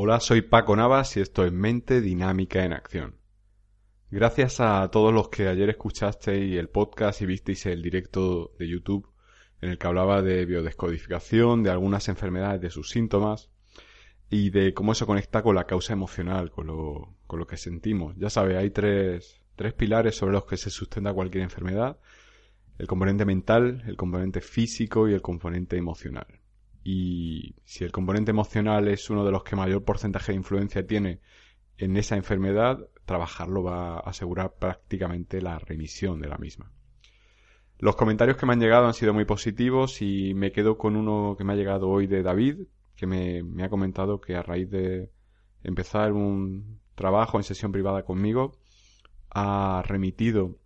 Hola, soy Paco Navas y esto es Mente Dinámica en Acción. Gracias a todos los que ayer escuchasteis el podcast y visteis el directo de YouTube en el que hablaba de biodescodificación, de algunas enfermedades, de sus síntomas y de cómo eso conecta con la causa emocional, con lo, que sentimos. Ya sabéis, hay tres, tres pilares sobre los que se sustenta cualquier enfermedad. El componente mental, el componente físico y el componente emocional. Y si el componente emocional es uno de los que mayor porcentaje de influencia tiene en esa enfermedad, trabajarlo va a asegurar prácticamente la remisión de la misma. Los comentarios que me han llegado han sido muy positivos y me quedo con uno que me ha llegado hoy de David, que me, ha comentado que a raíz de empezar un trabajo en sesión privada conmigo, ha remitido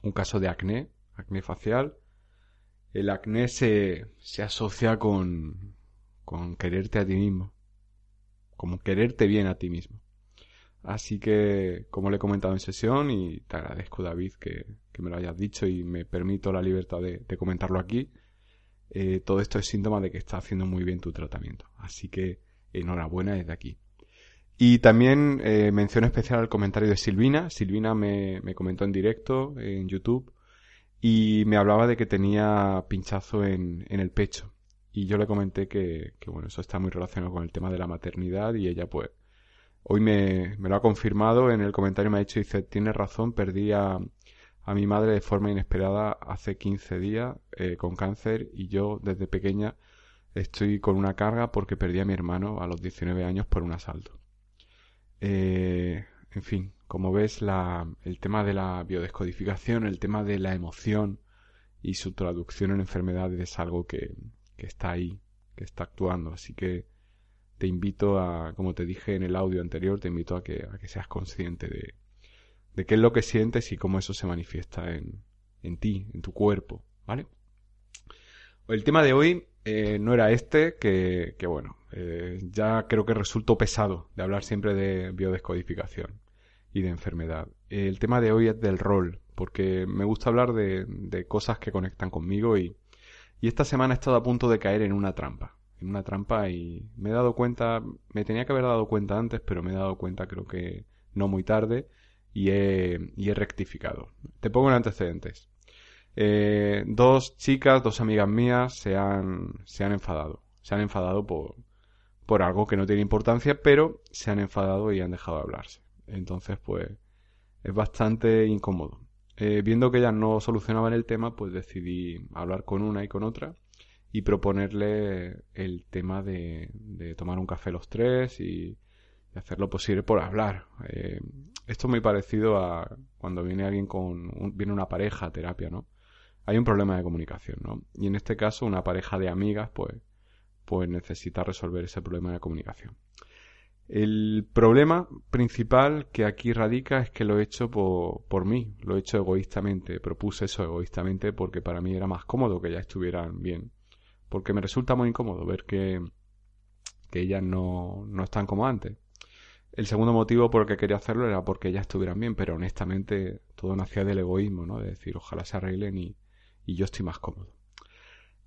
un caso de acné, acné facial, el acné se, se asocia con, con quererte a ti mismo, como quererte bien a ti mismo. Así que, como le he comentado en sesión, y te agradezco David que, que me lo hayas dicho y me permito la libertad de, de comentarlo aquí, eh, todo esto es síntoma de que está haciendo muy bien tu tratamiento. Así que enhorabuena desde aquí. Y también eh, mención especial al comentario de Silvina. Silvina me, me comentó en directo en YouTube y me hablaba de que tenía pinchazo en, en el pecho. Y yo le comenté que, que, bueno, eso está muy relacionado con el tema de la maternidad y ella pues hoy me, me lo ha confirmado en el comentario me ha dicho, dice, tienes razón, perdí a, a mi madre de forma inesperada hace 15 días eh, con cáncer y yo desde pequeña estoy con una carga porque perdí a mi hermano a los 19 años por un asalto. Eh, en fin, como ves, el tema de la biodescodificación, el tema de la emoción y su traducción en enfermedades es algo que, está ahí, que está actuando. Así que te invito a, como te dije en el audio anterior, te invito a que, a que seas consciente de, de qué es lo que sientes y cómo eso se manifiesta en, en ti, en tu cuerpo, ¿vale? El tema de hoy eh, no era este, que, que bueno, eh, ya creo que resultó pesado de hablar siempre de biodescodificación y de enfermedad. El tema de hoy es del rol, porque me gusta hablar de, cosas que conectan conmigo y, y esta semana he estado a punto de caer en una trampa. En una trampa y me he dado cuenta, me tenía que haber dado cuenta antes, pero me he dado cuenta creo que no muy tarde y he, y he rectificado. Te pongo en antecedentes. Eh, dos chicas, dos amigas mías se han, se han enfadado. Se han enfadado por, por algo que no tiene importancia, pero se han enfadado y han dejado de hablarse. Entonces, pues, es bastante incómodo. Eh, viendo que ellas no solucionaban el tema, pues decidí hablar con una y con otra y proponerle el tema de, tomar un café los tres y, hacer lo posible por hablar. Eh, esto es muy parecido a cuando viene alguien con, viene una pareja a terapia, ¿no? Hay un problema de comunicación, ¿no? Y en este caso una pareja de amigas, pues, pues necesita resolver ese problema de comunicación. El problema principal que aquí radica es que lo he hecho por, mí, lo he hecho egoístamente, propuse eso egoístamente porque para mí era más cómodo que ya estuvieran bien. Porque me resulta muy incómodo ver que, que ellas no, no están como antes. El segundo motivo por el que quería hacerlo era porque ellas estuvieran bien, pero honestamente todo nacía del egoísmo, ¿no? De decir, ojalá se arreglen y, y yo estoy más cómodo.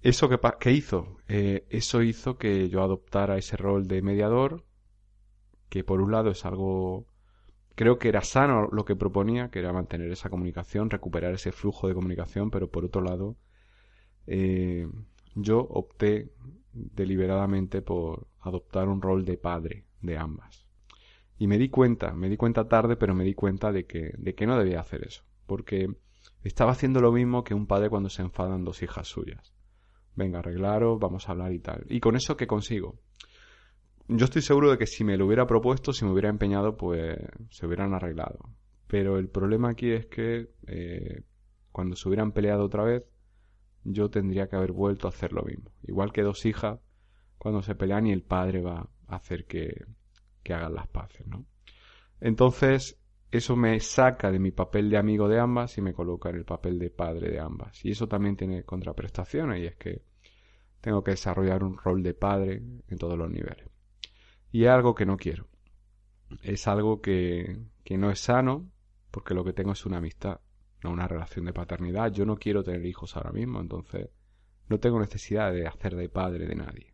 ¿Eso qué hizo? Eh, eso hizo que yo adoptara ese rol de mediador, que por un lado es algo, creo que era sano lo que proponía, que era mantener esa comunicación, recuperar ese flujo de comunicación, pero por otro lado, eh, yo opté deliberadamente por adoptar un rol de padre de ambas. Y me di cuenta, me di cuenta tarde, pero me di cuenta de que, de que no debía hacer eso. Porque estaba haciendo lo mismo que un padre cuando se enfadan dos hijas suyas. Venga, arreglaros, vamos a hablar y tal. ¿Y con eso qué consigo? Yo estoy seguro de que si me lo hubiera propuesto, si me hubiera empeñado, pues se hubieran arreglado. Pero el problema aquí es que eh, cuando se hubieran peleado otra vez, yo tendría que haber vuelto a hacer lo mismo. Igual que dos hijas cuando se pelean y el padre va a hacer que, que hagan las paces, ¿no? Entonces, eso me saca de mi papel de amigo de ambas y me coloca en el papel de padre de ambas. Y eso también tiene contraprestaciones y es que tengo que desarrollar un rol de padre en todos los niveles. Y es algo que no quiero. Es algo que, que no es sano porque lo que tengo es una amistad, no una relación de paternidad. Yo no quiero tener hijos ahora mismo, entonces no tengo necesidad de hacer de padre de nadie.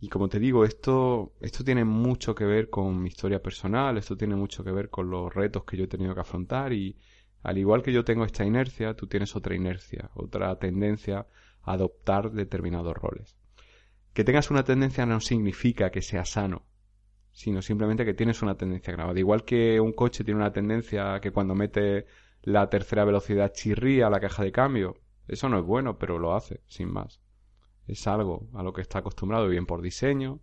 Y como te digo, esto, esto tiene mucho que ver con mi historia personal, esto tiene mucho que ver con los retos que yo he tenido que afrontar y al igual que yo tengo esta inercia, tú tienes otra inercia, otra tendencia a adoptar determinados roles. Que tengas una tendencia no significa que sea sano, sino simplemente que tienes una tendencia grabada. Igual que un coche tiene una tendencia que cuando mete la tercera velocidad chirría la caja de cambio. Eso no es bueno, pero lo hace, sin más. Es algo a lo que está acostumbrado, bien por diseño,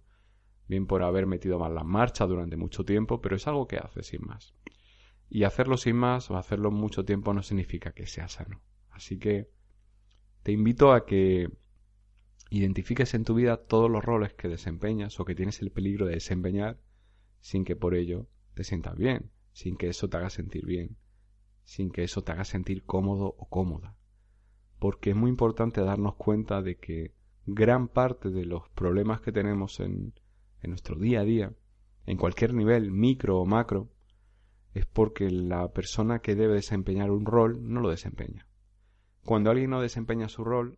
bien por haber metido mal las marchas durante mucho tiempo, pero es algo que hace sin más. Y hacerlo sin más o hacerlo mucho tiempo no significa que sea sano. Así que te invito a que identifiques en tu vida todos los roles que desempeñas o que tienes el peligro de desempeñar sin que por ello te sientas bien, sin que eso te haga sentir bien, sin que eso te haga sentir cómodo o cómoda. Porque es muy importante darnos cuenta de que gran parte de los problemas que tenemos en, en nuestro día a día, en cualquier nivel, micro o macro, es porque la persona que debe desempeñar un rol no lo desempeña. Cuando alguien no desempeña su rol,